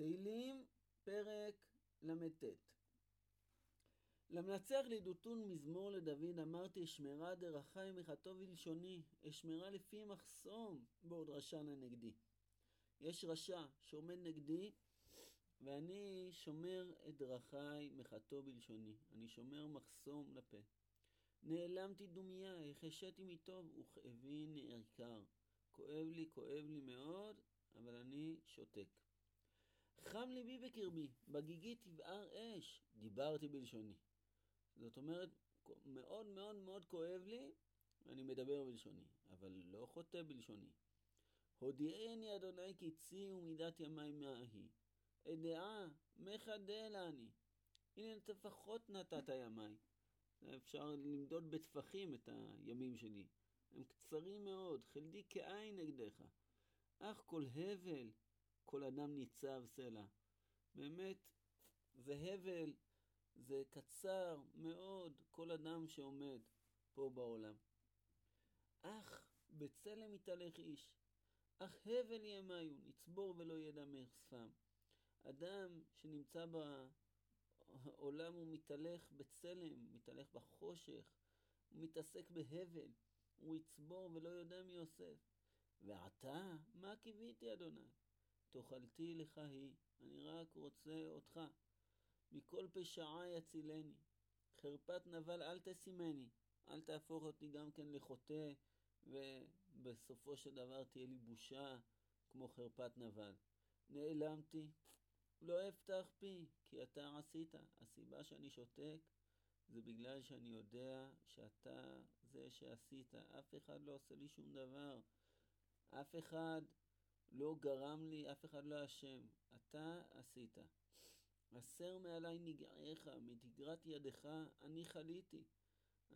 תהילים, פרק ל"ט. למנצח לידותון מזמור לדוד אמרתי אשמרה דרכי מחטוא ולשוני, אשמרה לפי מחסום בעוד רשע לנגדי. יש רשע שעומד נגדי ואני שומר את דרכי מחטוא בלשוני, אני שומר מחסום לפה. נעלמתי דומיה, החשיתי מטוב וכאבי נעקר. כואב לי, כואב לי מאוד, אבל אני שותק. חם ליבי בקרבי, בגיגי תבער אש, דיברתי בלשוני. זאת אומרת, מאוד מאוד מאוד כואב לי, אני מדבר בלשוני, אבל לא חוטא בלשוני. הודיעני אדוני כי צי ומידת ימי מהי. אדעה מחדלה אני. הנה טפחות נתת ימי. אפשר למדוד בטפחים את הימים שלי. הם קצרים מאוד, חלדי כעין נגדך. אך כל הבל, כל אדם ניצב סלע. באמת, זה הבל, זה קצר מאוד, כל אדם שעומד פה בעולם. אך בצלם יתהלך איש, אך הבל ימיו, נצבור ולא ידע מאכספם. אדם שנמצא בעולם הוא מתהלך בצלם, מתהלך בחושך, הוא מתעסק בהבל, הוא יצבור ולא יודע מי יוסף. ועתה, מה קיוויתי, אדוני? תאכלתי לך היא, אני רק רוצה אותך. מכל פשעי יצילני. חרפת נבל אל תשימני, אל תהפוך אותי גם כן לחוטא, ובסופו של דבר תהיה לי בושה כמו חרפת נבל. נעלמתי, לא אפתח פי, כי אתה עשית. הסיבה שאני שותק זה בגלל שאני יודע שאתה זה שעשית. אף אחד לא עושה לי שום דבר. אף אחד לא גרם לי, אף אחד לא אשם. אתה עשית. הסר מעלי נגעיך, מתגרת ידך, אני חליתי.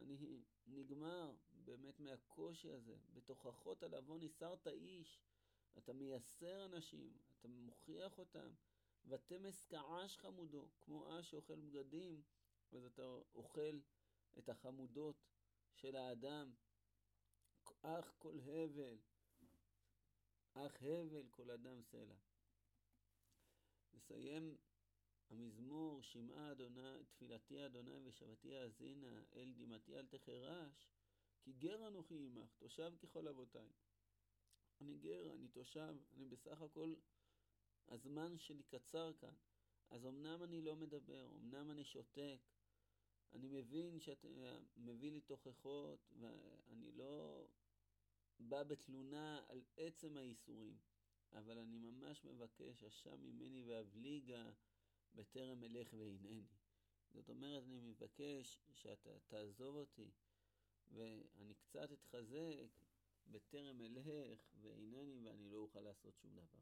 אני נגמר באמת מהקושי הזה. בתוכחות על עוון הסרת איש. אתה מייסר אנשים, אתה מוכיח אותם. ותמס כעש חמודו, כמו אש שאוכל בגדים, אז אתה אוכל את החמודות של האדם. אך כל הבל, אך הבל כל אדם סלע. נסיים המזמור, שמעה אדוני, תפילתי אדוני ושבתי האזינה, אל דמעתי אל תחרש, כי גר אנוכי עמך, תושב ככל אבותיי. אני גר, אני תושב, אני בסך הכל, הזמן שלי קצר כאן. אז אמנם אני לא מדבר, אמנם אני שותק, אני מבין שאתה מביא לי תוכחות, ואני לא בא בתלונה על עצם האיסורים, אבל אני ממש מבקש, אשם ממני ואבליגה בטרם אלך והנני. זאת אומרת, אני מבקש שאתה תעזוב אותי, ואני קצת אתחזק בטרם אלך והנני, ואני לא אוכל לעשות שום דבר.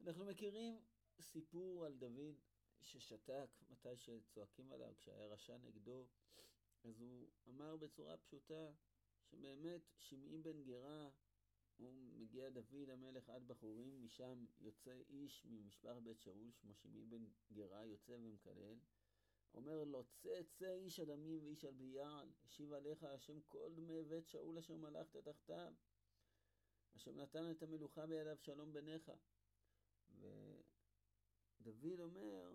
אנחנו מכירים סיפור על דוד ששתק מתי שצועקים עליו, כשהיה רשע נגדו, אז הוא אמר בצורה פשוטה שבאמת שמעי בן גרה, הוא מגיע דוד המלך עד בחורים, משם יוצא איש ממשפחת בית שאול, שמו שמעי בן גרה, יוצא ומקלל. אומר לו, צא צא איש הדמים ואיש על ביעל, השיב עליך השם כל דמי בית שאול אשר מלכת תחתיו. השם נתן את המלוכה בידיו שלום בניך. ודוד אומר,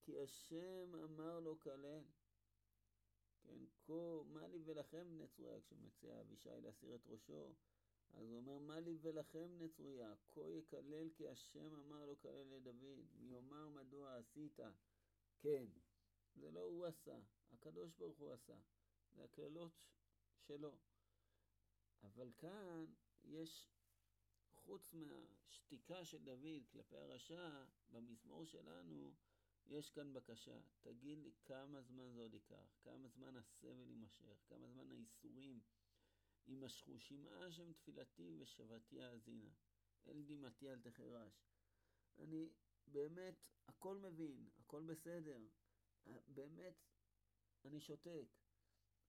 כי השם אמר לו כלל. כן, כה, מה לי ולכם בני צרויה, כשמציע אבישי להסיר את ראשו, אז הוא אומר, מה לי ולכם בני צרויה, כה יקלל כי השם אמר לו כלל לדוד, יאמר מדוע עשית? כן, זה לא הוא עשה, הקדוש ברוך הוא עשה, זה הקללות שלו. אבל כאן יש חוץ מהשתיקה של דוד כלפי הרשע, במזמור שלנו, יש כאן בקשה. תגיד לי כמה זמן זה עוד ייקח, כמה זמן הסבל יימשך, כמה זמן האיסורים יימשכו. שמעה השם תפילתי ושבתי האזינה. אל דמעתי אל תחרש. אני באמת, הכל מבין, הכל בסדר. באמת, אני שותק.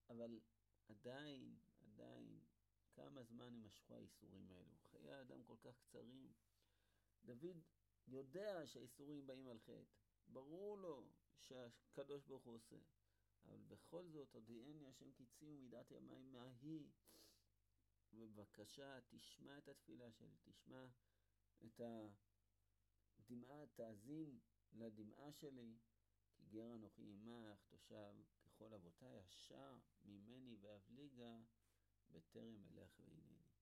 אבל עדיין, עדיין, כמה זמן יימשכו האיסורים האלו? חיי האדם כל כך קצרים. דוד יודע שהאיסורים באים על חטא. ברור לו שהקדוש ברוך הוא עושה. אבל בכל זאת, הודיעני השם כי ציו מידת ימיים מהי. ובבקשה, תשמע את התפילה שלי, תשמע את דמעה תאזין לדמעה שלי, כי גר אנוכי עמך, תושב ככל אבותי, השע ממני והבליגה, בטרם אלך ועינני.